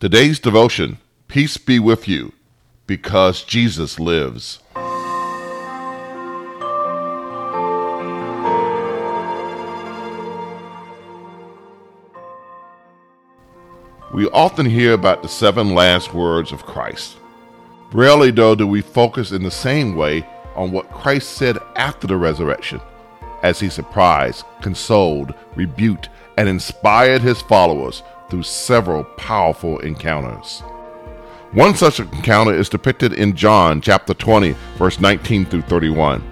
Today's devotion Peace be with you, because Jesus lives. We often hear about the seven last words of Christ. Rarely, though, do we focus in the same way on what Christ said after the resurrection, as he surprised, consoled, rebuked, and inspired his followers through several powerful encounters. One such encounter is depicted in John chapter 20, verse 19 through 31.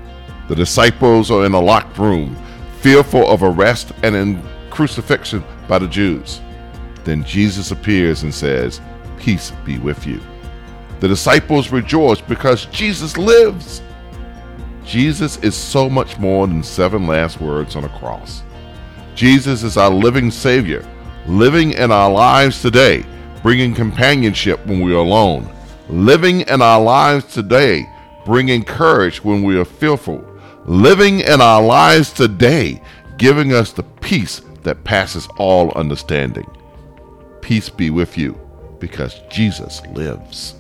The disciples are in a locked room, fearful of arrest and in crucifixion by the Jews. Then Jesus appears and says, Peace be with you. The disciples rejoice because Jesus lives. Jesus is so much more than seven last words on a cross. Jesus is our living Savior, living in our lives today, bringing companionship when we are alone, living in our lives today, bringing courage when we are fearful, living in our lives today, giving us the peace that passes all understanding. Peace be with you, because Jesus lives.